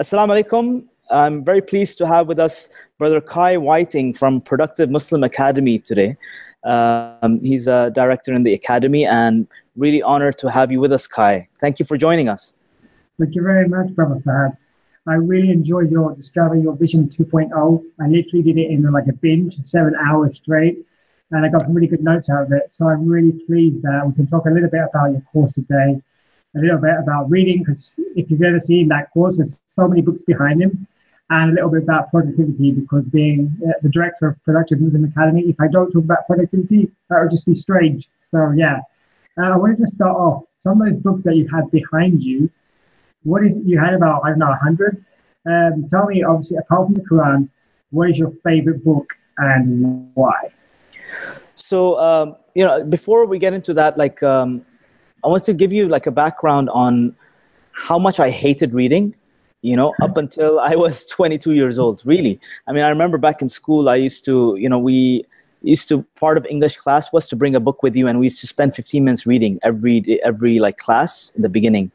Assalamu alaikum. I'm very pleased to have with us Brother Kai Whiting from Productive Muslim Academy today. Um, he's a director in the academy and really honored to have you with us, Kai. Thank you for joining us. Thank you very much, Brother Fahad. I really enjoyed your Discover Your Vision 2.0. I literally did it in like a binge, seven hours straight, and I got some really good notes out of it. So I'm really pleased that we can talk a little bit about your course today, a little bit about reading, because if you've ever seen that course, there's so many books behind him, and a little bit about productivity, because being uh, the director of Productive Muslim Academy, if I don't talk about productivity, that would just be strange. So yeah, uh, I wanted to start off some of those books that you had behind you what is you had about I don't know 100. Um, tell me, obviously, apart from the Quran, what is your favorite book and why? So um, you know, before we get into that, like um, I want to give you like a background on how much I hated reading. You know, up until I was 22 years old. Really, I mean, I remember back in school, I used to, you know, we used to part of English class was to bring a book with you, and we used to spend 15 minutes reading every every like class in the beginning.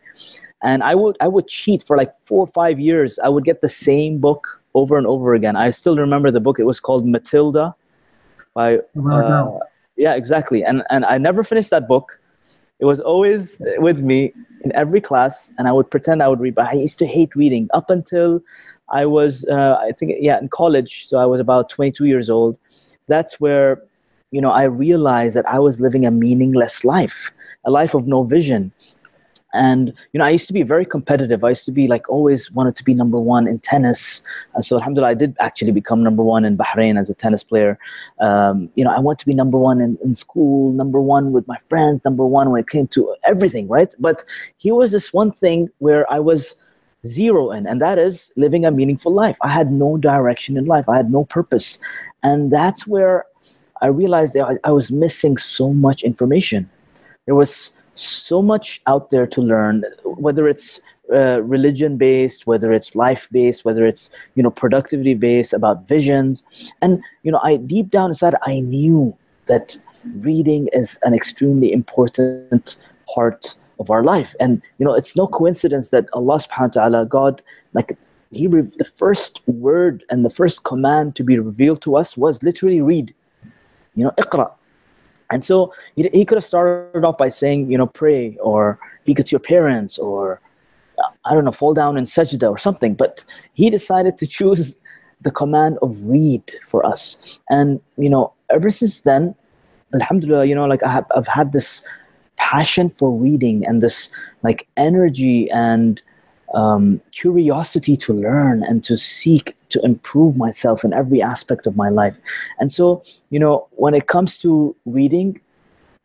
And i would i would cheat for like four or five years. I would get the same book over and over again. I still remember the book. It was called matilda by uh, yeah exactly. And and i never finished that book it was always with me in every class and i would pretend i would read but i used to hate reading. Up until i was uh, i think yeah in college so i was about 22 years old that's where you know i realized that i was living a meaningless life a life of no vision and you know i used to be very competitive. I used to be like always wanted to be number one in tennis. And so alhamdulillah i did actually become number one in bahrain as a tennis player. Um, you know i want to be number one in, in school number one with my friends number one when it came to everything right? But here was this one thing where i was zero in and that is living a meaningful life. I had no direction in life. I had no purpose. And that's where i realized that i, I was missing so much information. There was so much out there to learn, whether it's uh, religion based, whether it's life based, whether it's you know productivity based about visions, and you know I deep down inside I knew that reading is an extremely important part of our life, and you know it's no coincidence that Allah Subhanahu wa Taala, God, like He the first word and the first command to be revealed to us was literally read. You know, iqra and so he, could have started off by saying, you know, pray or speak to your parents or, I don't know, fall down in sajda or something. But he decided to choose the command of read for us. And, you know, ever since then, alhamdulillah, you know, like I have, I've had this passion for reading and this like energy and um, curiosity to learn and to seek to improve myself in every aspect of my life. And so, you know, when it comes to reading,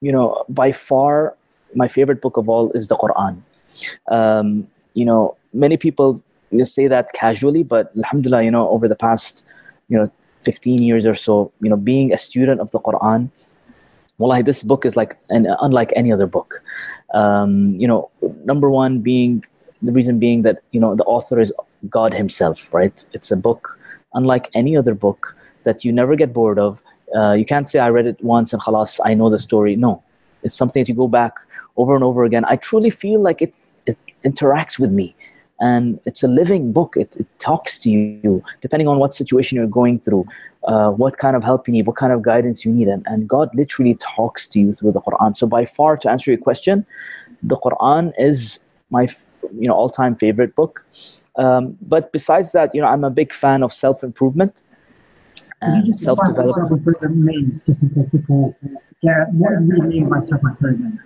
you know, by far my favorite book of all is the Quran. Um, you know, many people you know, say that casually, but alhamdulillah, you know, over the past, you know, 15 years or so, you know, being a student of the Quran, well, this book is like an, unlike any other book. Um, you know, number one being the reason being that you know the author is God Himself, right? It's a book unlike any other book that you never get bored of. Uh, you can't say I read it once and khalas, I know the story. No, it's something that you go back over and over again. I truly feel like it it interacts with me, and it's a living book. It, it talks to you depending on what situation you're going through, uh, what kind of help you need, what kind of guidance you need, and, and God literally talks to you through the Quran. So by far, to answer your question, the Quran is my you know all-time favorite book. Um, but besides that, you know, I'm a big fan of self-improvement and self-development. Self-improvement means, just in case people get what does it mean by self-improvement?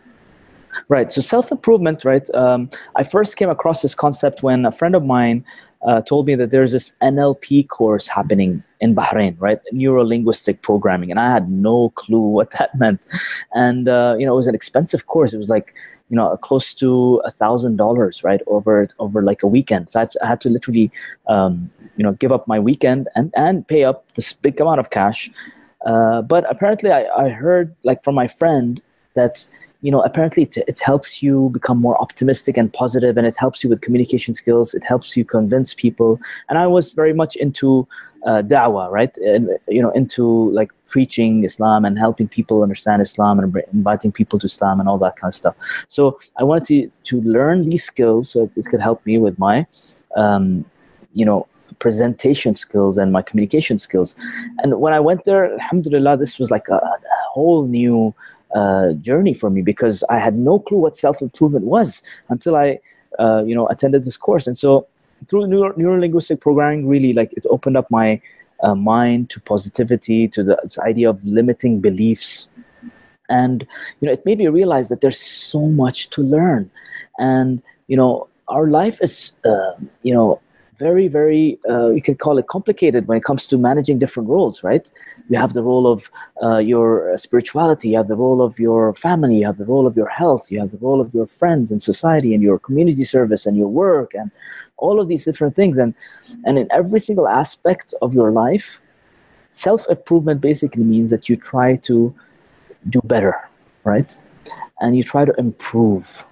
Right. So self-improvement, right? Um, I first came across this concept when a friend of mine uh, told me that there's this NLP course happening in Bahrain, right? Neuro linguistic programming, and I had no clue what that meant. And uh, you know, it was an expensive course. It was like you know close to a thousand dollars right over over like a weekend. So I had to, literally um, you know give up my weekend and and pay up this big amount of cash. Uh, but apparently I, I heard like from my friend that you know apparently it, it, helps you become more optimistic and positive and it helps you with communication skills. It helps you convince people. And i was very much into uh, da'wah right and you know into like preaching Islam and helping people understand Islam and inviting people to Islam and all that kind of stuff. So I wanted to, to learn these skills so it could help me with my um, you know presentation skills and my communication skills. And when I went there, alhamdulillah, this was like a, a whole new uh, journey for me because I had no clue what self improvement was until I, uh, you know, attended this course. And so through neuro linguistic programming, really like it opened up my uh, mind to positivity, to the, this idea of limiting beliefs. And, you know, it made me realize that there's so much to learn. And, you know, our life is, uh, you know, very, very, uh, you could call it complicated when it comes to managing different roles, right? You have the role of uh, your spirituality, you have the role of your family, you have the role of your health, you have the role of your friends and society and your community service and your work and all of these different things. And, and in every single aspect of your life, self improvement basically means that you try to do better, right? And you try to improve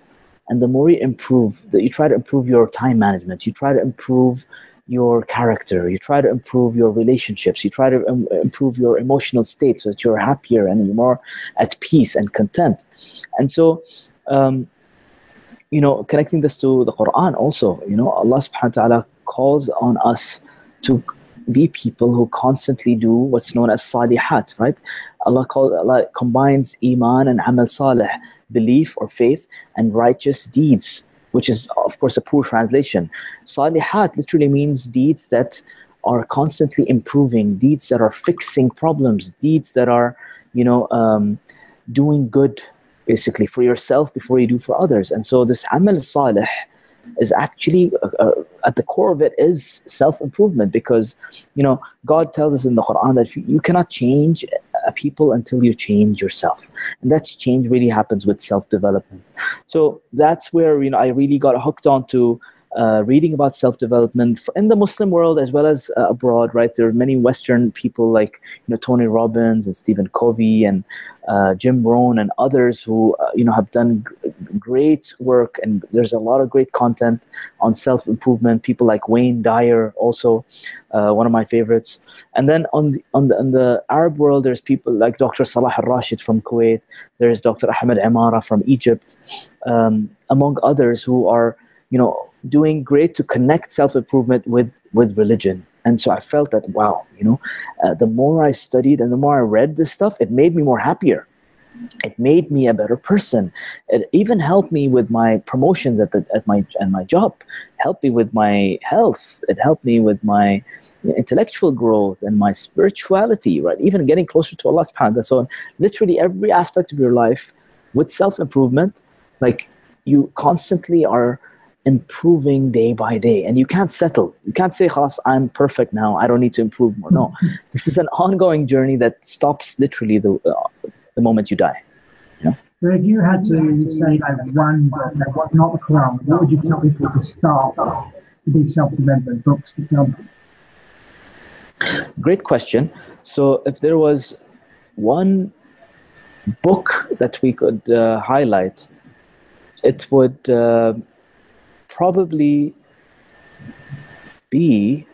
and the more you improve that you try to improve your time management you try to improve your character you try to improve your relationships you try to Im- improve your emotional state so that you're happier and you're more at peace and content and so um, you know connecting this to the quran also you know allah subhanahu wa ta'ala calls on us to be people who constantly do what's known as salihat right allah allah combines iman and amal salih belief or faith and righteous deeds, which is, of course, a poor translation. Salihat literally means deeds that are constantly improving, deeds that are fixing problems, deeds that are, you know, um, doing good basically for yourself before you do for others. And so this amal salih is actually uh, uh, at the core of it is self-improvement because you know god tells us in the quran that you, cannot change a people until you change yourself and that change really happens with self-development so that's where you know i really got hooked on to uh, reading about self-development in the Muslim world as well as uh, abroad. Right, there are many Western people like you know Tony Robbins and Stephen Covey and uh, Jim Rohn and others who uh, you know have done g- great work, and there's a lot of great content on self-improvement. People like Wayne Dyer, also uh, one of my favorites. And then on the on the on the Arab world, there's people like Dr. Salah Al Rashid from Kuwait. There's Dr. Ahmed Emara from Egypt, um, among others who are you know doing great to connect self-improvement with with religion. And so i felt that wow you know uh, the more i studied and the more i read this stuff it made me more happier. It made me a better person. It even helped me with my promotions at the at my and my job helped me with my health. It helped me with my intellectual growth and my spirituality right? Even getting closer to allah subhanahu wa ta'ala so literally every aspect of your life with self-improvement like you constantly are improving day by day. And you can't settle. You can't say Khas, i'm perfect now. I don't need to improve more. No. This is an ongoing journey that stops literally the, uh, the moment you die you know? so if you had to say like one book that was not the quran what would you tell people to start with? These self-development books for example. Great question. So if there was one book that we could uh, highlight it would uh, probably be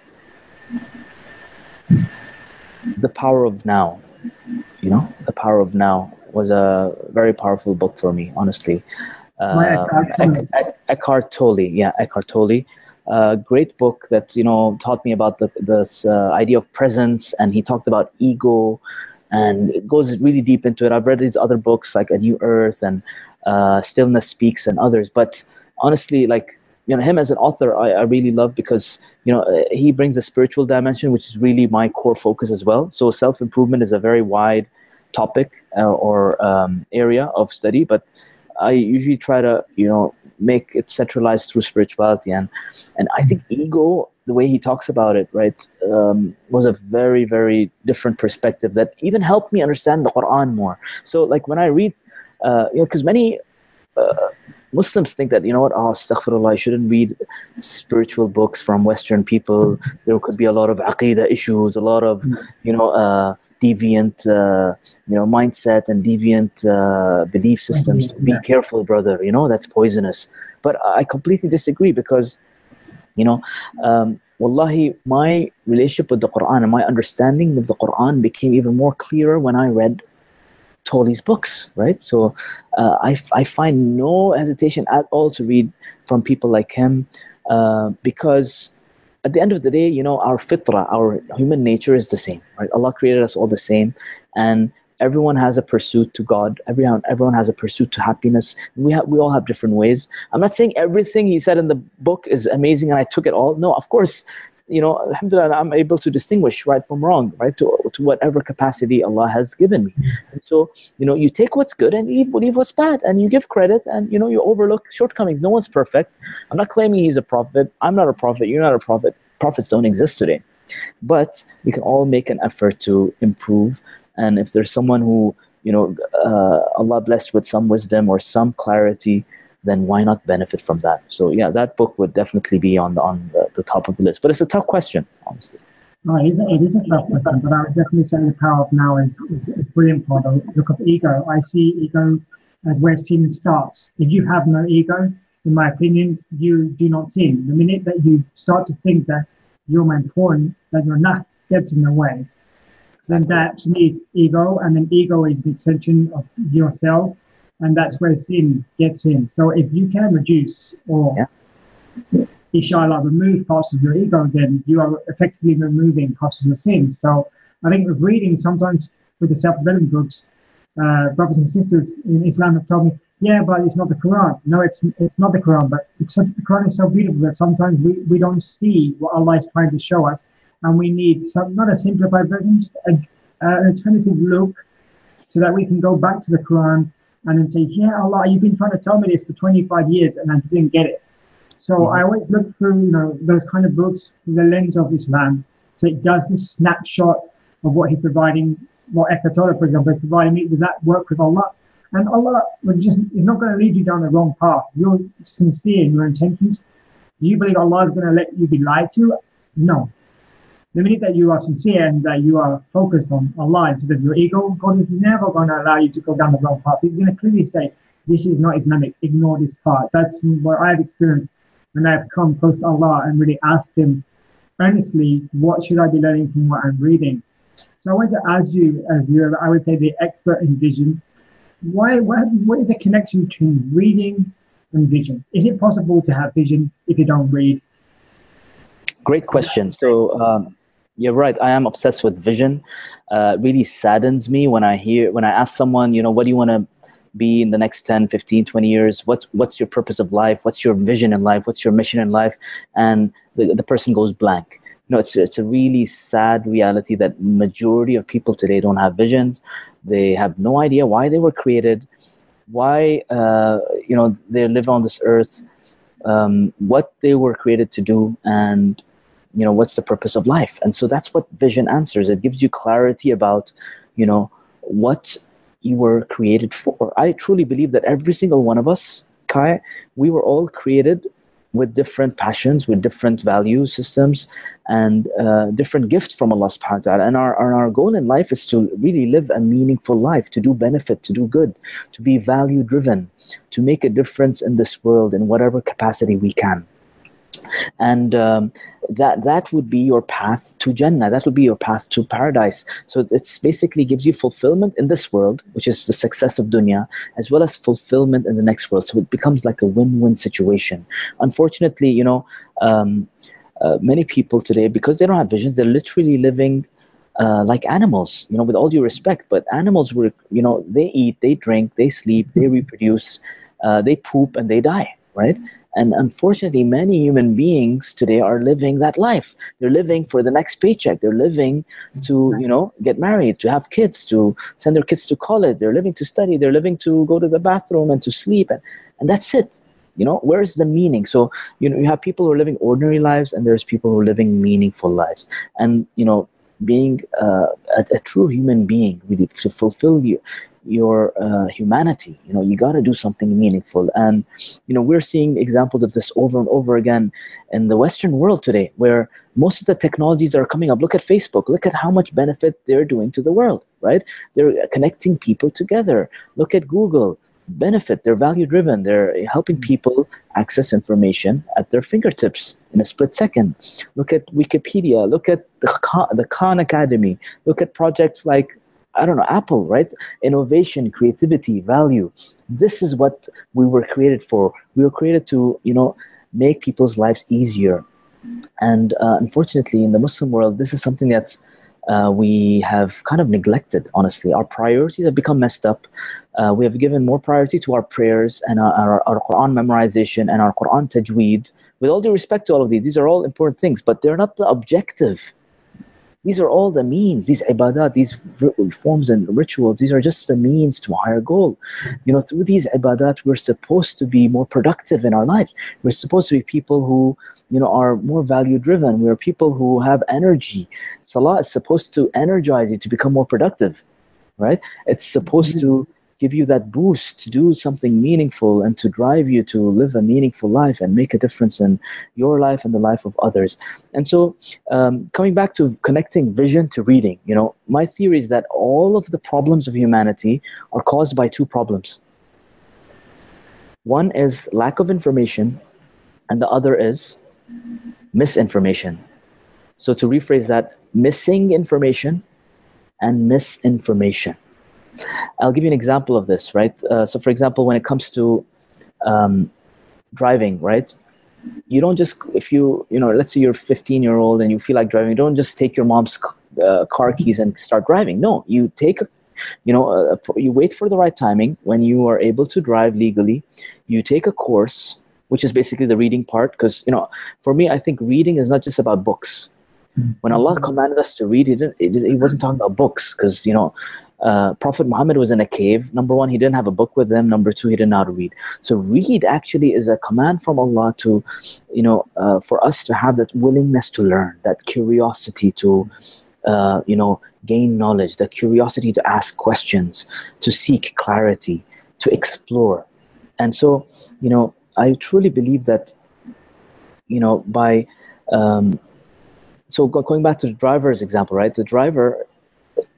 the power of now. You know the power of now was a very powerful book for me honestly. Uh, Eckhart Tolle, yeah, Eckhart Tolle, uh, great book that you know taught me about the, this uh, idea of presence, and he talked about ego, and it goes really deep into it. I've read these other books like A New Earth and uh, Stillness Speaks and others, but honestly, like you know him as an author I, I really love because you know he brings the spiritual dimension which is really my core focus as well. So self-improvement is a very wide topic uh, or um, area of study but i usually try to you know make it centralized through spirituality. And and i think ego the way he talks about it right um, was a very very different perspective that even helped me understand the quran more. So like when i read uh, you know because many uh, Muslims think that, you know what, oh, astaghfirullah, I shouldn't read spiritual books from Western people. There could be a lot of aqidah issues, a lot of, you know, uh, deviant, uh, you know, mindset and deviant uh, belief systems. Be careful, brother, you know, that's poisonous. But I completely disagree because, you know, um, wallahi, my relationship with the Quran and my understanding of the Quran became even more clearer when I read Tolle's books, right? So uh, I, I find no hesitation at all to read from people like him uh, because at the end of the day, you know, our fitra, our human nature is the same, right? Allah created us all the same, and everyone has a pursuit to God. Everyone, everyone has a pursuit to happiness. We have, we all have different ways. I'm not saying everything He said in the book is amazing and I took it all. No, of course, you know, alhamdulillah, I'm able to distinguish right from wrong, right, to, to whatever capacity Allah has given me. And so, you know, you take what's good and leave, leave what's bad, and you give credit and, you know, you overlook shortcomings. No one's perfect. I'm not claiming he's a prophet. I'm not a prophet. You're not a prophet. Prophets don't exist today. But we can all make an effort to improve. And if there's someone who, you know, uh, Allah blessed with some wisdom or some clarity, then why not benefit from that? So yeah, that book would definitely be on the, on the, the top of the list. But it's a tough question, honestly. No, it is, it is a tough question, but I would definitely say the power of now is, is, is brilliant for the look of ego. I see ego as where sin starts. If you have no ego, in my opinion, you do not sin. The minute that you start to think that you're more important, that you're not gets in the way, then that needs ego, and then ego is an extension of yourself, and that's where sin gets in. So if you can reduce or yeah. inshallah remove parts of your ego, then you are effectively removing parts of your sin. So I think with reading sometimes with the self-development books, uh, brothers and sisters in Islam have told me, yeah, but it's not the Quran. No, it's it's not the Quran, but it's such, the Quran is so beautiful that sometimes we, we don't see what Allah is trying to show us, and we need some not a simplified version, just a, uh, an alternative look, so that we can go back to the Quran and then say, yeah, Allah, you've been trying to tell me this for 25 years and I didn't get it. So mm-hmm. I always look through, you know, those kind of books through the lens of Islam. So it does this snapshot of what he's providing, what Eckhart Tolle, for example, is providing me. Does that work with Allah? And Allah just is not going to lead you down the wrong path. You're sincere in your intentions. Do you believe Allah is going to let you be lied to? No. The minute that you are sincere and that you are focused on Allah instead of your ego, God is never going to allow you to go down the wrong path. He's going to clearly say, This is not Islamic, ignore this part. That's what I've experienced when I've come close to Allah and really asked Him earnestly, What should I be learning from what I'm reading? So I want to ask you, as you I would say, the expert in vision, why, what, is, what is the connection between reading and vision? Is it possible to have vision if you don't read? Great question. So, um, you're right. I am obsessed with vision. Uh, really saddens me when I hear when I ask someone, you know, what do you want to be in the next 10, 15, 20 years? What what's your purpose of life? What's your vision in life? What's your mission in life? And the, the person goes blank. You know, it's it's a really sad reality that majority of people today don't have visions. They have no idea why they were created, why uh, you know they live on this earth, um, what they were created to do, and you know what's the purpose of life? And so that's what vision answers. It gives you clarity about you know what you were created for. I truly believe that every single one of us kai we were all created with different passions, with different value systems, and uh, different gifts from Allah subhanahu wa ta'ala. And our, our, our goal in life is to really live a meaningful life, to do benefit, to do good, to be value driven, to make a difference in this world in whatever capacity we can and um, that that would be your path to Jannah. That would be your path to paradise. So it's basically gives you fulfillment in this world, which is the success of dunya, as well as fulfillment in the next world. So it becomes like a win-win situation. Unfortunately, you know, um, uh, many people today, because they don't have visions, they're literally living. Uh, like animals, you know, with all due respect, but animals were, you know, they eat, they drink, they sleep, they reproduce, uh, they poop, and they die, right? And unfortunately, many human beings today are living that life. They're living for the next paycheck. They're living to, you know, get married, to have kids, to send their kids to college. They're living to study. They're living to go to the bathroom and to sleep. And, and that's it. You know, where's the meaning? So, you know, you have people who are living ordinary lives and there's people who are living meaningful lives. And, you know, being uh, a, a, true human being, really, to fulfill you, your uh, humanity. You know you got to do something meaningful. And you know we're seeing examples of this over and over again in the western world today where most of the technologies are coming up look at facebook look at how much benefit they're doing to the world right? They're connecting people together. Look at google benefit they're value driven they're helping mm. people access information at their fingertips in a split second. Look at wikipedia look at the khan, the khan academy. Look at projects like I don't know, Apple, right? Innovation, creativity, value. This is what we were created for. We were created to, you know, make people's lives easier. and uh, unfortunately, in the Muslim world, this is something that uh, we have kind of neglected, honestly. Our priorities have become messed up. Uh, we have given more priority to our prayers and our, our, our Quran memorization and our Quran tajweed. With all due respect to all of these, these are all important things, but they're not the objective. These are all the means, these ibadat, these forms and rituals, these are just the means to a higher goal. You know, through these ibadat, we're supposed to be more productive in our life. We're supposed to be people who you know are more value driven we're people who have energy salah is supposed to energize you to become more productive right it's supposed mm-hmm. to give you that boost to do something meaningful and to drive you to live a meaningful life and make a difference in your life and the life of others and so um, coming back to connecting vision to reading you know my theory is that all of the problems of humanity are caused by two problems one is lack of information and the other is misinformation. So to rephrase that, missing information and misinformation. I'll give you an example of this, right? Uh, so, for example, when it comes to um, driving, right? You don't just, if you, you know, let's say you're 15 year old and you feel like driving, you don't just take your mom's uh, car keys and start driving. No, you take, you know, uh, you wait for the right timing when you are able to drive legally. You take a course which is basically the reading part. Because you know, for me, I think reading is not just about books. When Allah mm-hmm. commanded us to read, He didn't. He wasn't talking about books, because you know, uh, Prophet Muhammad was in a cave. Number one, he didn't have a book with him. Number two, he didn't know how to read. So read actually is a command from Allah to, you know, uh, for us to have that willingness to learn, that curiosity to, uh, you know, gain knowledge, the curiosity to ask questions, to seek clarity, to explore. And so, you know, I truly believe that, you know, by um, so going back to the driver's example, right? The driver,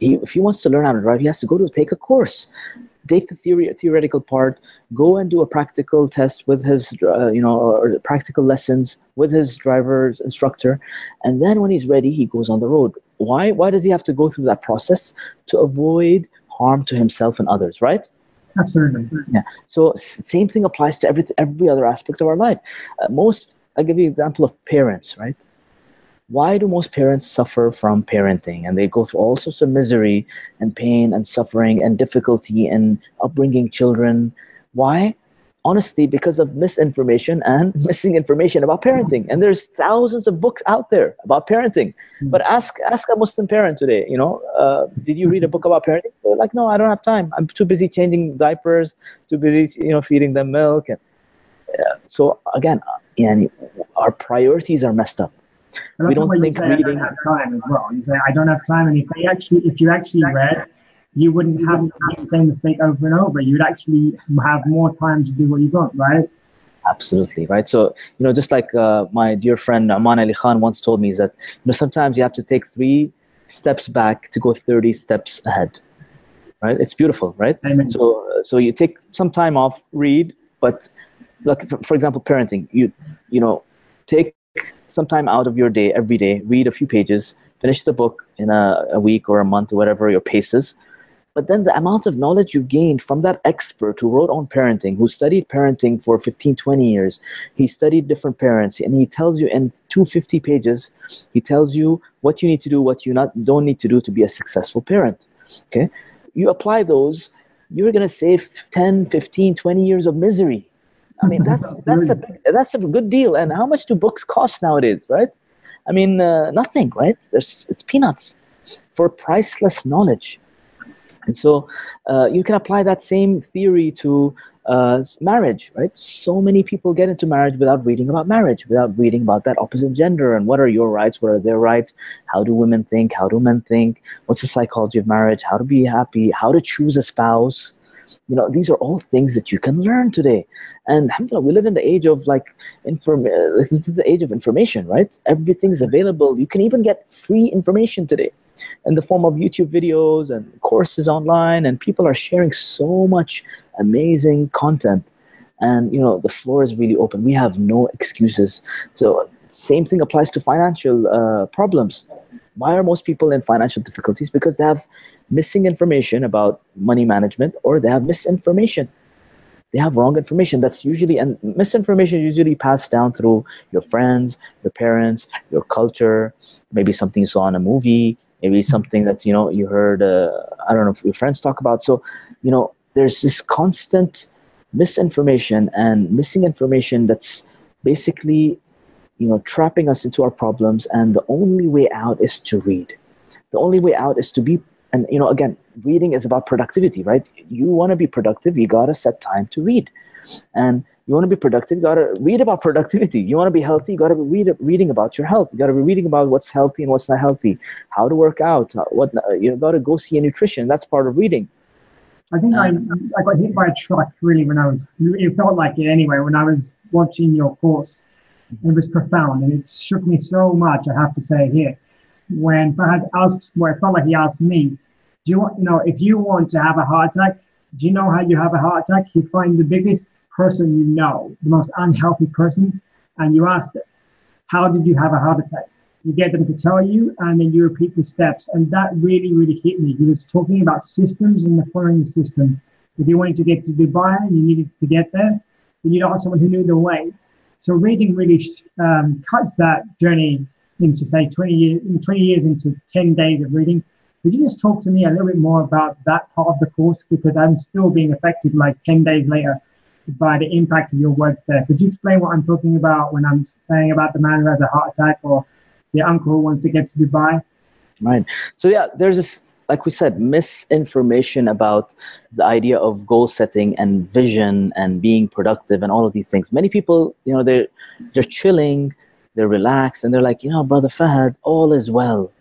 he, if he wants to learn how to drive, he has to go to take a course, take the theory theoretical part, go and do a practical test with his, uh, you know, or practical lessons with his driver's instructor, and then when he's ready, he goes on the road. Why? Why does he have to go through that process to avoid harm to himself and others? Right? Absolutely. Yeah. So same thing applies to every every other aspect of our life. Uh, most, I'll give you an example of parents, right? Why do most parents suffer from parenting? And they go through all sorts of misery and pain and suffering and difficulty in upbringing children? Why? honestly because of misinformation and missing information about parenting. And there's thousands of books out there about parenting. Mm. but ask ask a muslim parent today you know uh, did you read a book about parenting? They're like no i don't have time. I'm too busy changing diapers too busy you know feeding them milk. And uh, so again yeah, our priorities are messed up we don't think reading I don't have time as well you say i don't have time and if they actually if you actually read you wouldn't have the same mistake over and over. You'd actually have more time to do what you want, right? Absolutely right. So you know, just like uh, my dear friend Aman Ali Khan once told me, is that you know sometimes you have to take three steps back to go thirty steps ahead. Right? It's beautiful, right? Amen. So so you take some time off, read, but like for, for example, parenting. You you know take some time out of your day every day, read a few pages, finish the book in a, a week or a month or whatever your pace is but then the amount of knowledge you've gained from that expert who wrote on parenting, who studied parenting for 15, 20 years, he studied different parents, and he tells you in 250 pages, he tells you what you need to do, what you not don't need to do to be a successful parent. Okay? You apply those, you're gonna save 10, 15, 20 years of misery. I mean, that's that's a that's a good deal. And how much do books cost nowadays, right? I mean, uh, nothing, right? There's it's peanuts for priceless knowledge. And so uh, you can apply that same theory to uh, marriage, right? So many people get into marriage without reading about marriage, without reading about that opposite gender and what are your rights, what are their rights, how do women think, how do men think, what's the psychology of marriage, how to be happy, how to choose a spouse. You know, these are all things that you can learn today. And alhamdulillah, we live in the age of like, inform- uh, this is the age of information, right? Everything's available. You can even get free information today in the form of YouTube videos and courses online, and people are sharing so much amazing content. And you know, the floor is really open. We have no excuses. So same thing applies to financial uh, problems. Why are most people in financial difficulties? Because they have missing information about money management, or they have misinformation. they have wrong information. That's usually and misinformation is usually passed down through your friends your parents your culture maybe something you saw in a movie maybe something that you know you heard uh, i don't know if your friends talk about. So you know there's this constant misinformation and missing information that's basically you know trapping us into our problems. And the only way out is to read. The only way out is to be and you know again reading is about productivity right? You want to be productive you got to set time to read. And you want to be productive you got to read about productivity. You want to be healthy you got to be read, reading about your health. You got to be reading about what's healthy and what's not healthy how to work out uh, what uh, you got to go see a nutrition. That's part of reading. I think I, um, I got hit by a truck really when I was, it felt like it anyway, when I was watching your course. It was profound and it shook me so much, I have to say here. When Fahad asked, well, it felt like he asked me, do you want, you know, if you want to have a heart attack, do you know how you have a heart attack? You find the biggest person you know, the most unhealthy person, and you ask them, how did you have a heart attack? you get them to tell you, and then you repeat the steps. And that really, really hit me. He was talking about systems and the following system. If you wanted to get to Dubai and you needed to get there, then you'd ask someone who knew the way. So reading really um, cuts that journey into say 20 years, 20 years into 10 days of reading. Could you just talk to me a little bit more about that part of the course? Because I'm still being affected like 10 days later by the impact of your words there. Could you explain what I'm talking about when I'm saying about the man who has a heart attack or the uncle who wants to get to Dubai. Right. So yeah, there's this, like we said, misinformation about the idea of goal setting and vision and being productive and all of these things. Many people, you know, they're they're chilling, they're relaxed, and they're like, you know, brother Fahad, all is well.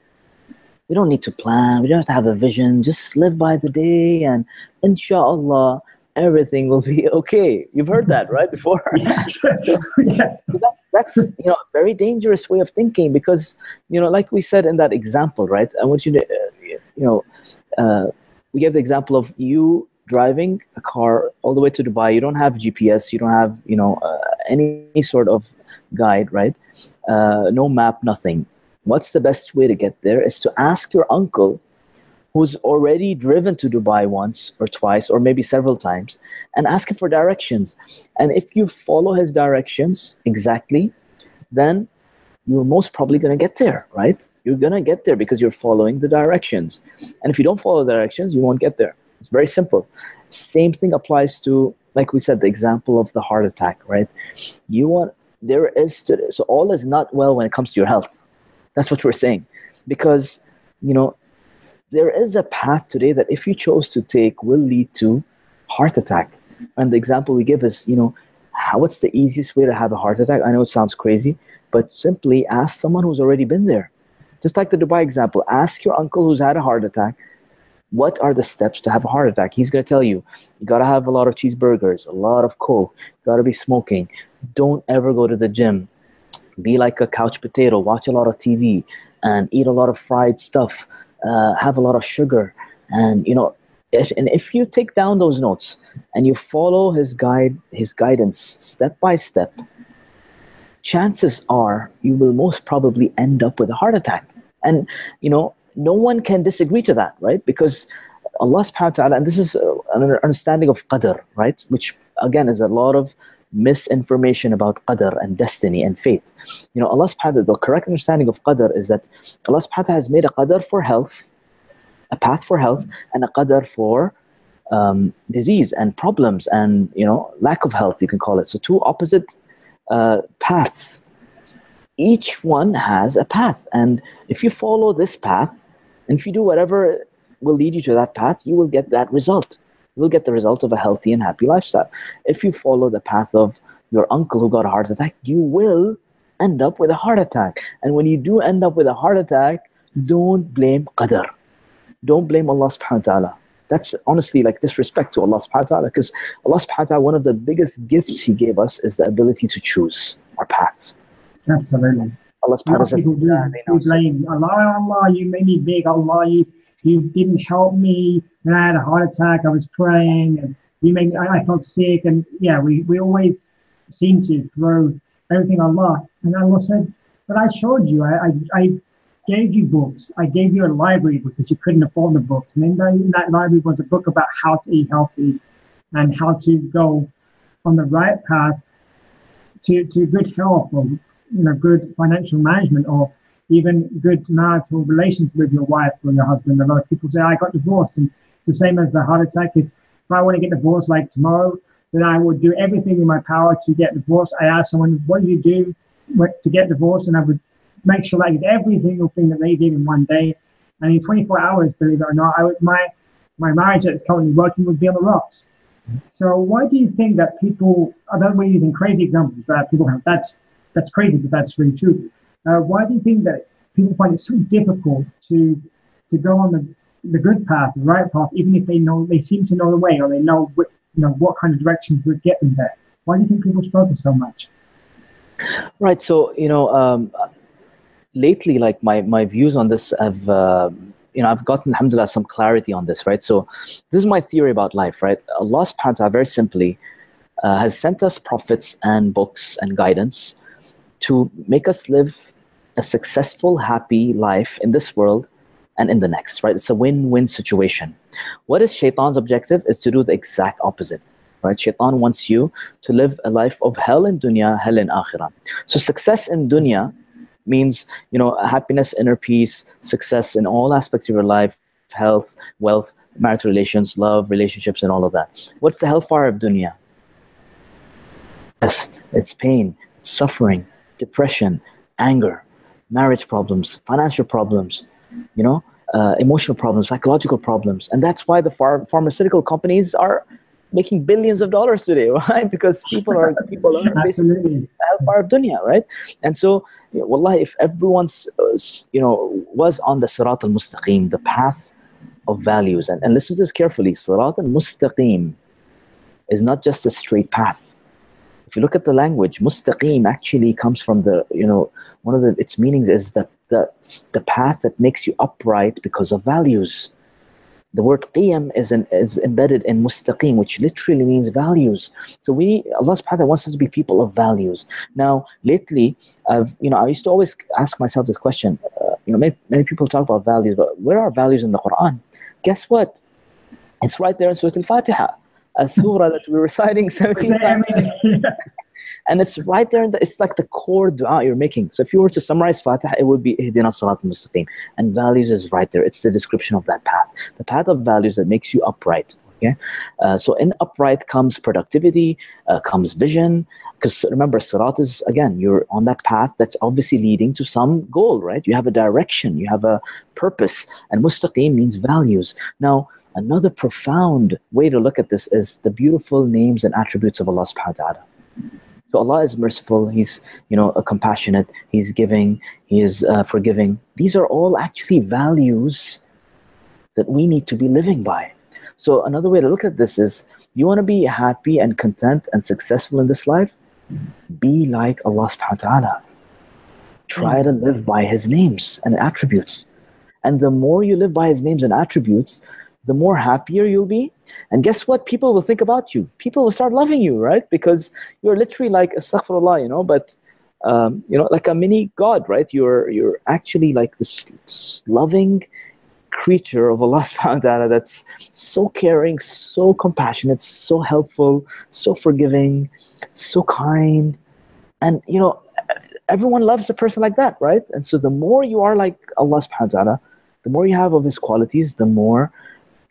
We don't need to plan. We don't have to have a vision. Just live by the day, and inshallah, everything will be okay. You've heard that, right? Before. yes. yes. That, that's you know a very dangerous way of thinking because you know, like we said in that example, right? I want you to, uh, you know, uh, we gave the example of you driving a car all the way to Dubai. You don't have GPS. You don't have you know uh, any sort of guide, right? Uh, no map, nothing. What's the best way to get there? Is to ask your uncle who's already driven to Dubai once or twice or maybe several times and ask him for directions. And if you follow his directions exactly, then you're most probably going to get there, right? You're going to get there because you're following the directions. And if you don't follow the directions, you won't get there. It's very simple. Same thing applies to, like we said, the example of the heart attack, right? You want, there is, today so all is not well when it comes to your health. That's what we're saying. Because, you know, there is a path today that if you chose to take will lead to heart attack. And the example we give is, you know, how, what's the easiest way to have a heart attack? I know it sounds crazy, but simply ask someone who's already been there. Just like the Dubai example, ask your uncle who's had a heart attack, what are the steps to have a heart attack? He's going to tell you, you got to have a lot of cheeseburgers, a lot of coke, got to be smoking. Don't ever go to the gym. Be like a couch potato, watch a lot of TV and eat a lot of fried stuff uh, have a lot of sugar and you know if, and if you take down those notes and you follow his guide his guidance step by step chances are you will most probably end up with a heart attack and you know no one can disagree to that right because allah subhanahu wa ta'ala and this is uh, an understanding of qadr right which again is a lot of misinformation about qadr and destiny and fate. You know, Allah subhanahu wa ta'ala, the correct understanding of qadr is that Allah subhanahu wa ta'ala has made a qadr for health, a path for health, and a qadr for um, disease and problems and, you know, lack of health, you can call it. So two opposite uh, paths. Each one has a path. And if you follow this path, and if you do whatever will lead you to that path, you will get that result you will get the result of a healthy and happy lifestyle. If you follow the path of your uncle who got a heart attack, you will end up with a heart attack. And when you do end up with a heart attack, don't blame qadr. Don't blame Allah subhanahu wa ta'ala. That's honestly like disrespect to Allah subhanahu wa ta'ala because Allah subhanahu wa ta'ala, one of the biggest gifts He gave us is the ability to choose our paths. Absolutely. Allah subhanahu wa ta'ala says, blame Allah, Allah, you made me big, Allah, you you didn't help me and I had a heart attack. I was praying and you made me, I, I felt sick. And yeah, we, we always seem to throw everything on Allah. And Allah said, but I showed you, I, I, I gave you books. I gave you a library because you couldn't afford the books. And in that, in that library was a book about how to eat healthy and how to go on the right path to, to good health or you know good financial management or even good marital relations with your wife or your husband. A lot of people say, I got divorced. And it's the same as the heart attack. If, if I want to get divorced like tomorrow, then I would do everything in my power to get divorced. I ask someone, what do you do to get divorced? And I would make sure that I did every single thing that they did in one day. And in 24 hours, believe it or not, I would, my, my marriage that's currently working would be on the rocks. So why do you think that people, although we're using crazy examples that people have, that's, that's crazy, but that's really true. Uh, why do you think that people find it so difficult to to go on the, the good path, the right path, even if they know they seem to know the way or they know what, you know what kind of direction would get them there? Why do you think people struggle so much? Right. So you know, um, lately, like my my views on this have. Uh, you know, I've gotten, alhamdulillah, some clarity on this, right? So, this is my theory about life, right? Allah subhanahu wa ta'ala, very simply, uh, has sent us prophets and books and guidance to make us live a successful, happy life in this world and in the next, right? It's a win-win situation. What is shaitan's objective? Is to do the exact opposite. Right? Shaitan wants you to live a life of hell in dunya, hell in akhirah. So success in dunya means, you know, happiness, inner peace, success in all aspects of your life, health, wealth, marital relations, love, relationships, and all of that. What's the hellfire of dunya? Yes, it's pain, it's suffering, depression, anger, marriage problems, financial problems, you know, uh, emotional problems, psychological problems. And that's why the phar- pharmaceutical companies are making billions of dollars today, right? Because people are people are basically hellfire of dunya, right? And so, you know, wallah, if everyone's uh, you know was on the sirat al mustaqim, the path of values, and, and listen to this carefully, sirat al mustaqim is not just a straight path if you look at the language, mustaqim actually comes from the, you know, one of the, its meanings is the, the, the path that makes you upright because of values. The word qiyam is, an, is embedded in mustaqim, which literally means values. So we, Allah subhanahu wa ta'ala wants us to be people of values. Now, lately, I've, you know, I used to always ask myself this question. Uh, you know, many, many people talk about values, but where are values in the Quran? Guess what? It's right there in Surah Al-Fatiha a surah that we're reciting 17 times. and it's right there, the, it's like the core dua you're making. So if you were to summarize Fatiha, it would be Ihdina Salat mustaqim And values is right there. It's the description of that path. The path of values that makes you upright. Okay? Uh, so in upright comes productivity, uh, comes vision. Because remember, Sirat is, again, you're on that path that's obviously leading to some goal, right? You have a direction, you have a purpose. And mustaqim means values. Now, Another profound way to look at this is the beautiful names and attributes of Allah subhanahu wa ta'ala. So Allah is merciful, He's you know a compassionate, He's giving, He is uh, forgiving. These are all actually values that we need to be living by. So another way to look at this is you want to be happy and content and successful in this life, be like Allah subhanahu wa ta'ala. Try to live by His names and attributes. And the more you live by His names and attributes, the more happier you'll be. And guess what? People will think about you. People will start loving you, right? Because you're literally like astaghfirullah, you know, but um, you know, like a mini God, right? You're you're actually like this loving creature of Allah subhanahu wa ta'ala that's so caring, so compassionate, so helpful, so forgiving, so kind. And you know, everyone loves a person like that, right? And so the more you are like Allah subhanahu wa ta'ala, the more you have of his qualities, the more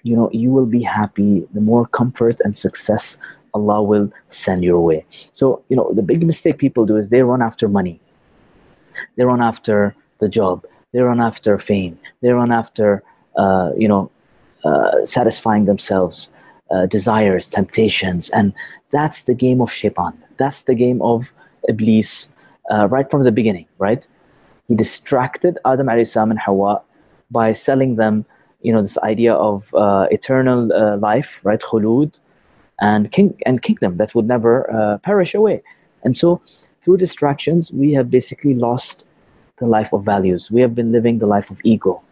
you know you will be happy. The more comfort and success allah will send your way. So you know the big mistake people do is they run after money. They run after the job. They run after fame. They run after uh, you know uh, satisfying themselves uh, desires temptations. And that's the game of shaitan. That's the game of iblis uh, right from the beginning right? He distracted adam and hawa by selling them you know this idea of uh, eternal uh, life, right? Khulud, and king and kingdom that would never uh, perish away. And so, through distractions, we have basically lost the life of values. We have been living the life of ego.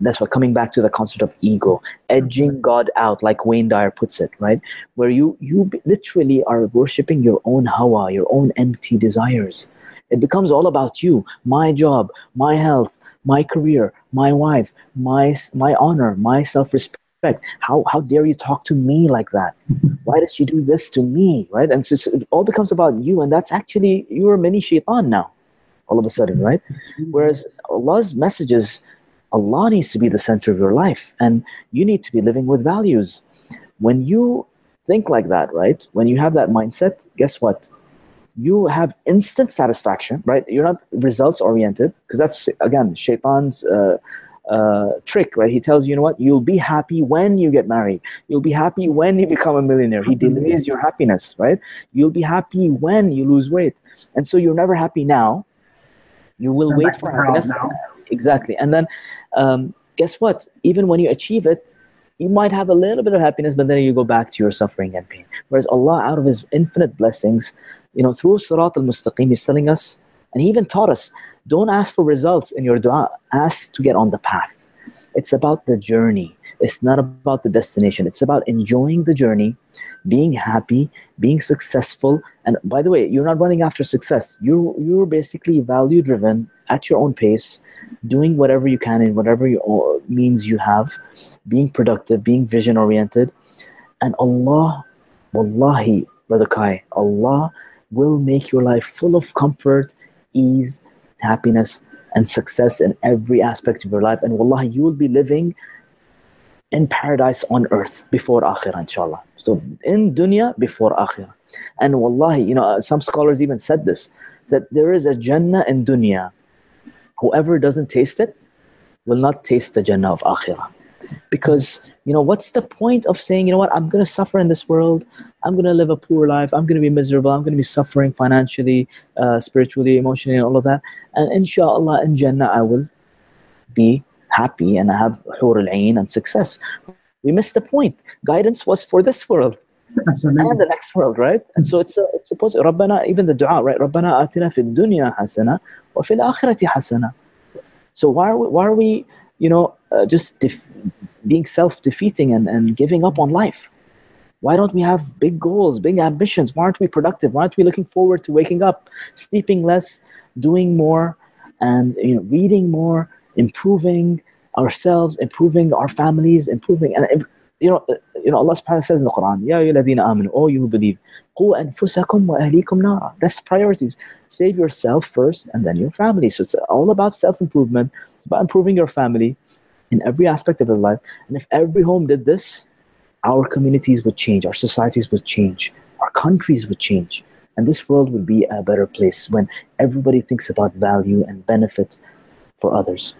That's what coming back to the concept of ego, edging God out, like Wayne Dyer puts it, right? Where you you literally are worshiping your own hawa, your own empty desires. It becomes all about you, my job, my health, my career, my wife, my, my honor, my self respect, how how dare you talk to me like that? Why did she do this to me right? And so it all becomes about you and that's actually you're a mini shaitan now all of a sudden right? Mm-hmm. Whereas allah's messages allah needs to be the center of your life and you need to be living with values. When you think like that right? When you have that mindset guess what you have instant satisfaction, right? You're not results oriented because that's again shaitan's uh, uh, trick, right? He tells you, you know what, you'll be happy when you get married. You'll be happy when you become a millionaire. He delays your happiness, right? You'll be happy when you lose weight, and so you're never happy now. You will Come wait for happiness. now. Exactly, and then um, guess what? Even when you achieve it, you might have a little bit of happiness, but then you go back to your suffering and pain. Whereas Allah, out of His infinite blessings, you know, through Sirat al-Mustaqim, He's telling us, and He even taught us, don't ask for results in your dua, ask to get on the path. It's about the journey. It's not about the destination. It's about enjoying the journey, being happy, being successful. And by the way, you're not running after success. You you're basically value driven at your own pace, doing whatever you can in whatever you, means you have, being productive, being vision oriented, and Allah, wallahi, brother Kai, Allah will make your life full of comfort, ease, happiness, and success in every aspect of your life. And wallahi, you will be living in paradise on earth before akhirah, inshallah. So in dunya before akhirah. And wallahi, you know, some scholars even said this that there is a Jannah in dunya. Whoever doesn't taste it will not taste the Jannah of akhirah. Because, you know what's the point of saying you know what i'm going to suffer in this world. I'm going to live a poor life. I'm going to be miserable. I'm going to be suffering financially uh, spiritually emotionally and all of that. And inshallah in jannah i will be happy and I have hur al-ain and success. We missed the point. Guidance was for this world Absolutely. and the next world right? And so it's a, it's supposed rabbana even the dua right? Rabbana atina fid dunya hasana wa fil akhirati hasana. So why are we, why are we you know uh, just def- being self-defeating and, and giving up on life. Why don't we have big goals big ambitions? Why aren't we productive? Why aren't we looking forward to waking up sleeping less doing more and you know reading more improving ourselves improving our families improving and if, you know you know allah subhanahu wa ta'ala says in the quran ya ayyuhalladhina amanu all you who believe qu anfusakum wa ahlikum nara. That's priorities. Save yourself first and then your family. So it's all about self improvement it's about improving your family in every aspect of your life. And if every home did this, our communities would change, our societies would change, our countries would change. And this world would be a better place when everybody thinks about value and benefit for others.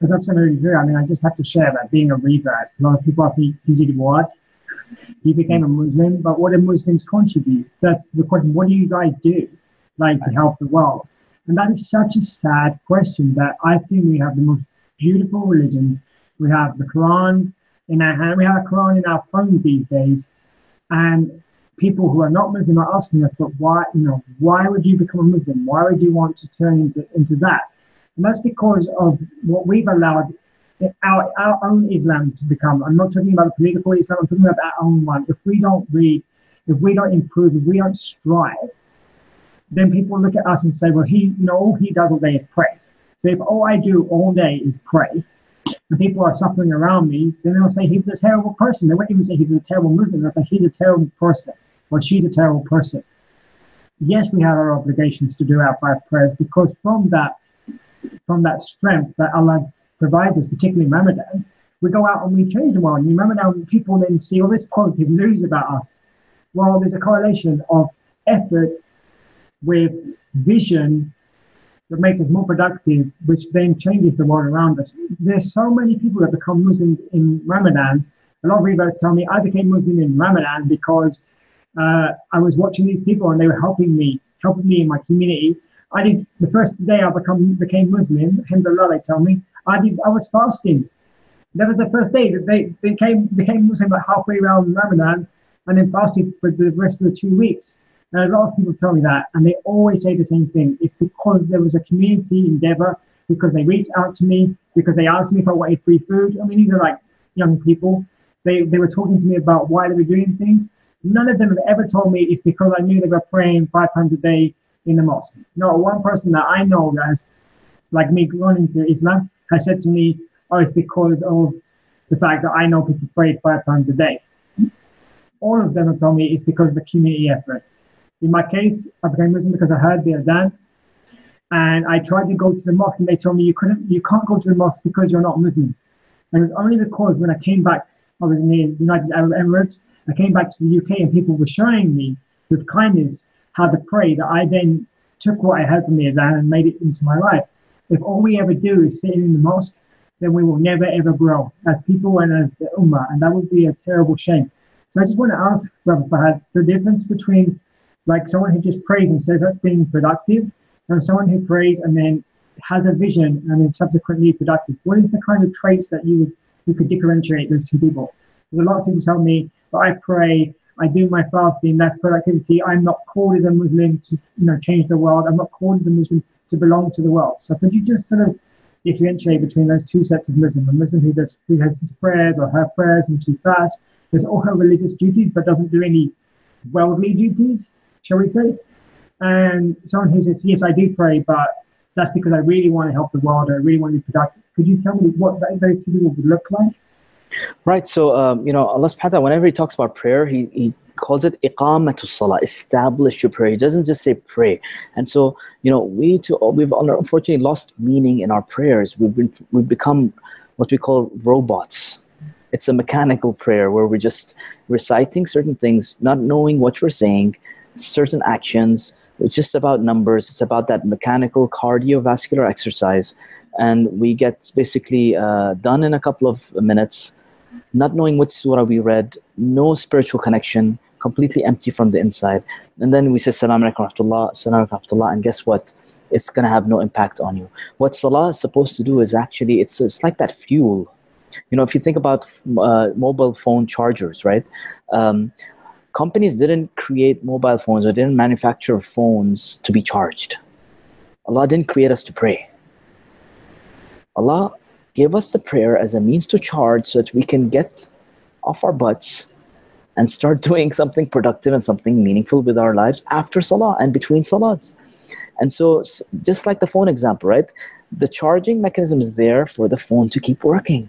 That's absolutely true. I mean, I just have to share that being a revert, a lot of people ask me, you did what? You became a Muslim, but what do Muslims contribute? That's the question. What do you guys do, like, to help the world? And that is such a sad question that I think we have the most beautiful religion. We have the Quran in our hand. We have a Quran in our phones these days. And people who are not Muslim are asking us, but why, you know, why would you become a Muslim? Why would you want to turn into, into that? And that's because of what we've allowed our, our own Islam to become. I'm not talking about the political Islam, I'm talking about our own one. If we don't read, if we don't improve, if we don't strive, then people look at us and say, well, he, you know, all he does all day is pray. So if all I do all day is pray, and people are suffering around me, then they'll say he was a terrible person. They won't even say he was a terrible Muslim. They'll say he's a terrible person or she's a terrible person. Yes, we have our obligations to do our five prayers because from that, from that strength that Allah provides us, particularly Ramadan, we go out and we change the world. And remember now, people then see all this positive news about us. Well, there's a correlation of effort with vision that makes us more productive, which then changes the world around us. There's so many people that become Muslims in Ramadan. A lot of readers tell me I became Muslim in Ramadan because uh, I was watching these people and they were helping me, helping me in my community. I did the first day I become became Muslim. Alhamdulillah, they tell me I did. I was fasting. That was the first day that they became became Muslim like halfway around Ramadan, and then fasted for the rest of the two weeks. A lot of people tell me that, and they always say the same thing. It's because there was a community endeavor, because they reached out to me, because they asked me if I wanted free food. I mean, these are like young people. They, they were talking to me about why they were doing things. None of them have ever told me it's because I knew they were praying five times a day in the mosque. Not one person that I know that has, like me, gone into Islam has said to me, oh, it's because of the fact that I know people pray five times a day. All of them have told me it's because of the community effort. In my case, I became Muslim because I heard the Adhan and I tried to go to the mosque and they told me you couldn't you can't go to the mosque because you're not Muslim. And it was only because when I came back, I was in the United Arab Emirates, I came back to the UK and people were showing me with kindness how to pray that I then took what I heard from the Adhan and made it into my life. If all we ever do is sit in the mosque, then we will never ever grow as people and as the Ummah, and that would be a terrible shame. So I just want to ask Brother Fahad the difference between like someone who just prays and says that's being productive and someone who prays and then has a vision and is subsequently productive. What is the kind of traits that you you could differentiate those two people? Because a lot of people tell me, but I pray I do my fasting, that's productivity. I'm not called as a Muslim to you know change the world. I'm not called as a Muslim to belong to the world. So could you just sort of differentiate between those two sets of Muslim? A Muslim who does who has his prayers or her prayers and to fast, does all her religious duties but doesn't do any worldly duties, shall we say? And someone who says, Yes, I do pray, but that's because I really want to help the world or I really want to be productive. Could you tell me what those two people would look like? Right. So, um, you know, Allah subhanahu whenever He talks about prayer, He, he calls it iqamatu salah, establish your prayer. He doesn't just say pray. And so, you know, we need to, we've unfortunately lost meaning in our prayers. We've, been, we've become what we call robots. It's a mechanical prayer where we're just reciting certain things, not knowing what we're saying, certain actions. It's just about numbers. It's about that mechanical cardiovascular exercise. And we get basically uh, done in a couple of minutes not knowing which surah we read, no spiritual connection, completely empty from the inside. And then we say, Salam alaikum rahmatullah, Salam alaikum rahmatullah, and guess what? It's going to have no impact on you. What salah is supposed to do is actually, it's, it's like that fuel. You know, if you think about uh, mobile phone chargers, right? Um, companies didn't create mobile phones or didn't manufacture phones to be charged. Allah didn't create us to pray. Allah gave us the prayer as a means to charge so that we can get off our butts and start doing something productive and something meaningful with our lives after salah and between salahs. And so, just like the phone example, right? The charging mechanism is there for the phone to keep working.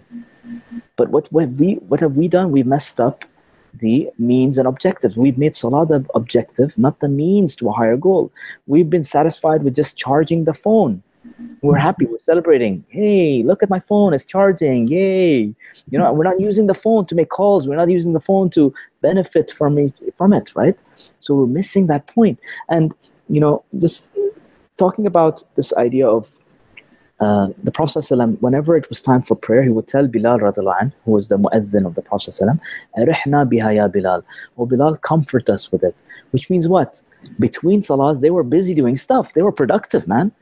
But what, what, we, what have we done? We've messed up the means and objectives. We've made salah the objective, not the means to a higher goal. We've been satisfied with just charging the phone we're happy we're celebrating hey look at my phone it's charging yay you know we're not using the phone to make calls we're not using the phone to benefit from it from it right so we're missing that point. point and you know just talking about this idea of uh, the Prophet ﷺ, whenever it was time for prayer, he would tell Bilal an, who was the mu'adhin of the Prophet Arihna biha ya Bilal. Oh Bilal, comfort us with it. Which means what? Between salahs, they were busy doing stuff. They were productive, man.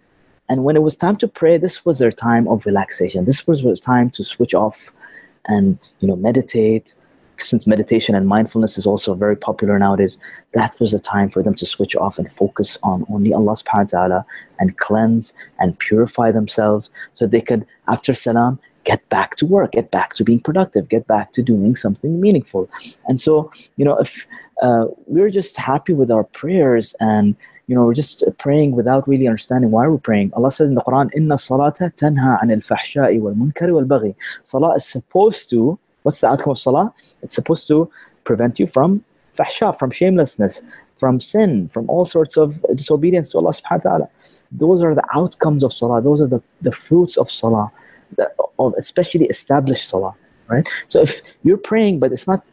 And when it was time to pray, this was their time of relaxation. This was their time to switch off and you know meditate. Since meditation and mindfulness is also very popular nowadays, that was the time for them to switch off and focus on only Allah subhanahu wa ta'ala and cleanse and purify themselves so they could, after salam, get back to work, get back to being productive, get back to doing something meaningful. And so, you know, if uh, we're just happy with our prayers and you know, we're just praying without really understanding why we're praying. Allah says in the Quran, "Inna salata tanha anil fahsha'i wal munkari wal baghi." Salah is supposed to. What's the outcome of salah? It's supposed to prevent you from fahsha, from shamelessness, from sin, from all sorts of disobedience to Allah Subhanahu wa Taala. Those are the outcomes of salah. Those are the, the fruits of salah, of especially established salah. Right. So if you're praying, but it's not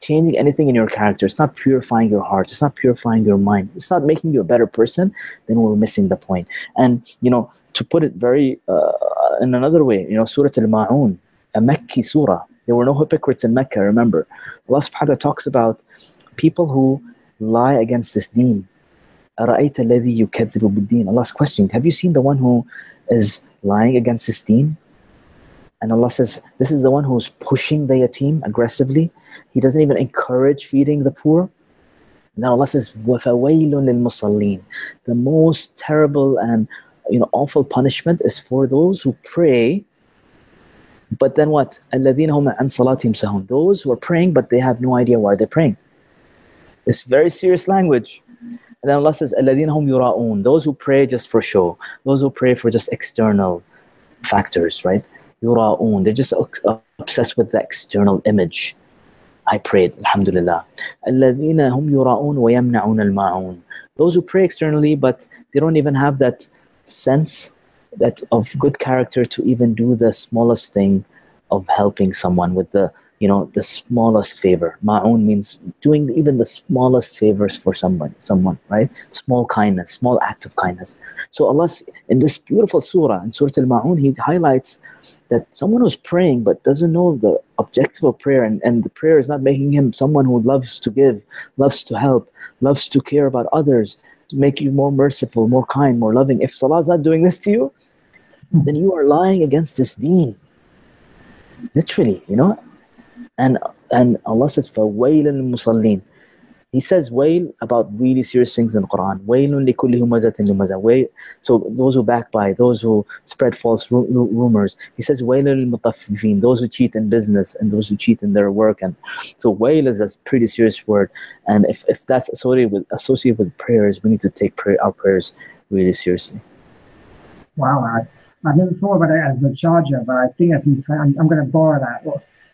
changing anything in your character. It's not purifying your heart. It's not purifying your mind. It's not making you a better person. Then we're missing the point. And you know, to put it very uh, in another way, you know, Surah Al-Ma'un, a Mecca surah. There were no hypocrites in Mecca. Remember, Allah Subhanahu wa Taala talks about people who lie against this Deen. أرأيت الذي يكذب بالدين Allah's questioning, have you seen the one who is lying against this deen? And Allah says, this is the one who's pushing the yatim aggressively. He doesn't even encourage feeding the poor. And then Allah says, وَفَوَيْلٌ لِلْمُصَلِّينَ The most terrible and you know awful punishment is for those who pray but then what? الَّذِينَ هُمْ عَنْ صَلَاتِهِمْ سَهُونَ Those who are praying but they have no idea why they're praying. It's very serious language. And then Allah says, الَّذِينَ هُمْ يُرَاءُونَ Those who pray just for show. Those who pray for just external factors, right? يراؤون. They're just obsessed with the external image. I prayed, Alhamdulillah. الذين هم يراؤون ويمنعون الماعون. Those who pray externally, but they don't even have that sense that of good character to even do the smallest thing of helping someone with the you know the smallest favor. Ma'un means doing even the smallest favors for someone someone right? Small kindness small act of kindness. So allah in this beautiful surah in surah al-ma'un he highlights that someone who's praying but doesn't know the objective of prayer and, and the prayer is not making him someone who loves to give loves to help loves to care about others to make you more merciful more kind more loving. If salah is not doing this to you then you are lying against this deen literally you know and and Allah says فَوَيْلٌ musallin. He says wail about really serious things in the Quran. وَيْلٌ لِكُلِّ هُمَزَةٍ لُمَزَةٍ So those who backbite, those who spread false ru- rumors. He says وَيْلٌ لِلْمُطَفِّفِينَ Those who cheat in business and those who cheat in their work. And so wail is a pretty serious word. And if, if that's associated with, associated with prayers, we need to take pray, our prayers really seriously. Wow, I've never thought about it as the charger, but I think I'm, I'm going to borrow that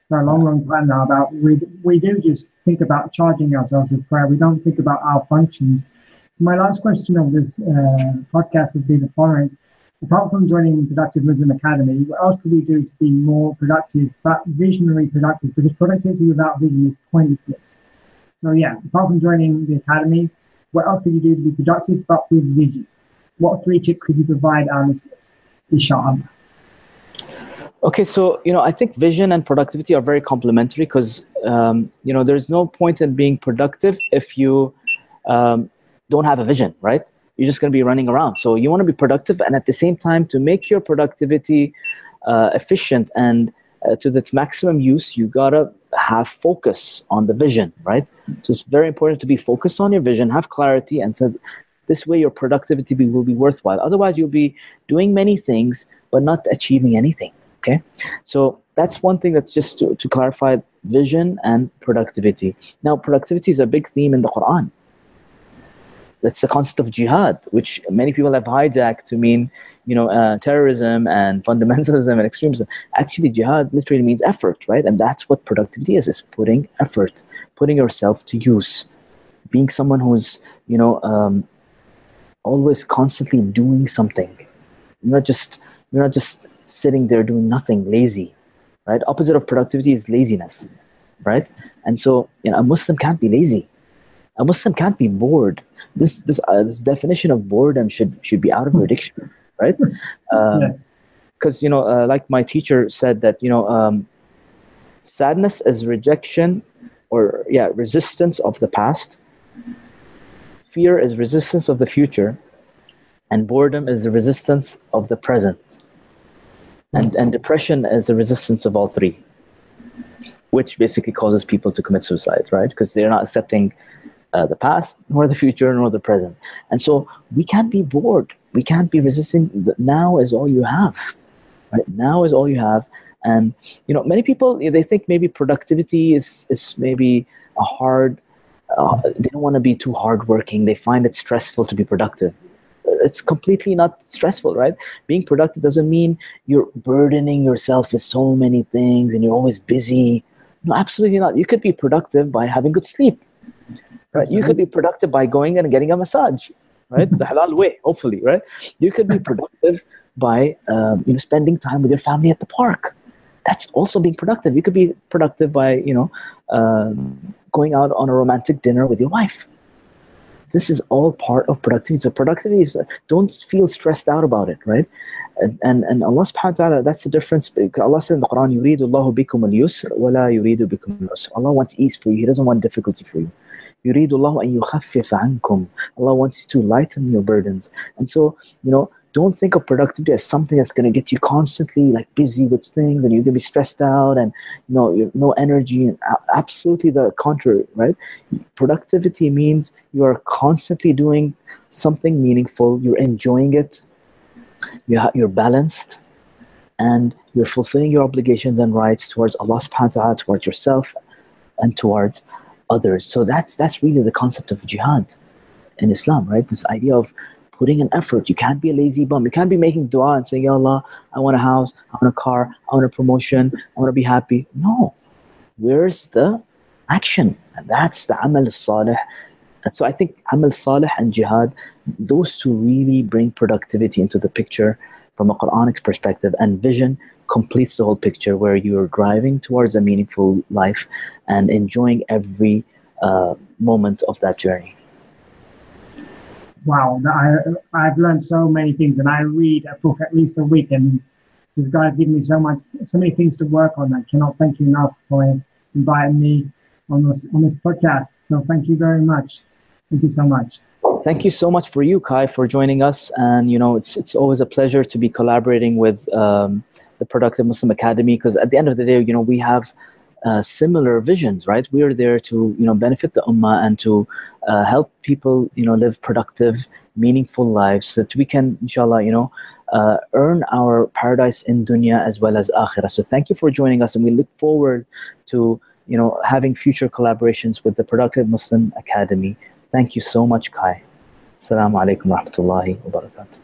for a long, long time now about we, we do just think about charging ourselves with prayer. We don't think about our functions. So my last question of this uh, podcast would be the following. Apart from joining Productive Muslim Academy, what else could we do to be more productive, but visionary productive? Because productivity without vision is pointless. So yeah, apart from joining the academy, what else could you do to be productive but with vision? What three tips could you provide our listeners? Inshallah. Okay, so you know, I think vision and productivity are very complementary because um, you know there's no point in being productive if you um, don't have a vision, right? You're just going to be running around. So you want to be productive, and at the same time, to make your productivity uh, efficient and uh, to its maximum use, you gotta have focus on the vision, right? So it's very important to be focused on your vision, have clarity, and this way your productivity will be worthwhile. Otherwise, you'll be doing many things but not achieving anything okay? So that's one thing that's just to, to clarify vision and productivity. Now productivity is a big theme in the quran. That's the concept of jihad which many people have hijacked to mean you know uh, terrorism and fundamentalism and extremism. Actually jihad literally means effort right? And that's what productivity is is putting effort putting yourself to use. Being someone who's you know um, always constantly doing something you're not just you're not just sitting there doing nothing, lazy, right? Opposite of productivity is laziness, right? And so, you know, a Muslim can't be lazy. A Muslim can't be bored. This this uh, this definition of boredom should should be out of your dictionary, right? Um, yes. Because you know, uh, like my teacher said that you know, um, sadness is rejection, or yeah, resistance of the past. Fear is resistance of the future, and boredom is the resistance of the present. And and depression is the resistance of all three which basically causes people to commit suicide right? Because they're not accepting uh, the past nor the future nor the present. And so we can't be bored. We can't be resisting. Now is all you have right? Now is all you have. And you know many people they think maybe productivity is is maybe a hard uh, they don't want to be too hardworking they find it stressful to be productive it's completely not stressful, right? Being productive doesn't mean you're burdening yourself with so many things and you're always busy. No, absolutely not. You could be productive by having good sleep, right? You could be productive by going and getting a massage, right? the halal way, hopefully, right? You could be productive by um, you know spending time with your family at the park. That's also being productive. You could be productive by you know um, going out on a romantic dinner with your wife this is all part of productivity. So productivity is don't feel stressed out about it, right? And and, and Allah subhanahu wa ta'ala, that's the difference. Allah said in the Quran, يُرِيدُ اللَّهُ بِكُمُ الْيُسْرَ وَلَا يُرِيدُ بِكُمُ الْعُسْرَ Allah wants ease for you. He doesn't want difficulty for you. يُرِيدُ اللَّهُ أَن يُخَفِّفَ عَنْكُمْ Allah wants to lighten your burdens. And so, you know, don't think of productivity as something that's going to get you constantly like busy with things and you're going to be stressed out and you know no energy and absolutely the contrary right productivity means you are constantly doing something meaningful you're enjoying it you're, you're balanced and you're fulfilling your obligations and rights towards Allah subhanahu wa ta'ala, towards yourself and towards others. So that's that's really the concept of jihad in Islam, right? This idea of putting an effort. You can't be a lazy bum. You can't be making dua and saying, Ya Allah, I want a house, I want a car, I want a promotion, I want to be happy. No. Where's the action? And that's the amal salih. And so I think amal salih and jihad, those two really bring productivity into the picture from a Quranic perspective, and vision completes the whole picture where you're driving towards a meaningful life and enjoying every uh, moment of that journey. Wow, I, I've learned so many things, and I read a book at least a week, and this guy's given me so much, so many things to work on. I cannot thank you enough for inviting me on this on this podcast. So thank you very much. Thank you so much. Thank you so much for you, Kai, for joining us. And you know, it's it's always a pleasure to be collaborating with um, the Productive Muslim Academy because at the end of the day, you know, we have uh, similar visions, right? We are there to you know benefit the ummah and to uh, help people you know live productive, meaningful lives so that we can, inshallah, you know, uh, earn our paradise in dunya as well as akhirah. So thank you for joining us, and we look forward to you know having future collaborations with the Productive Muslim Academy. Thank you so much, Kai. Assalamu alaikum rahmatullahi wa barakatuh.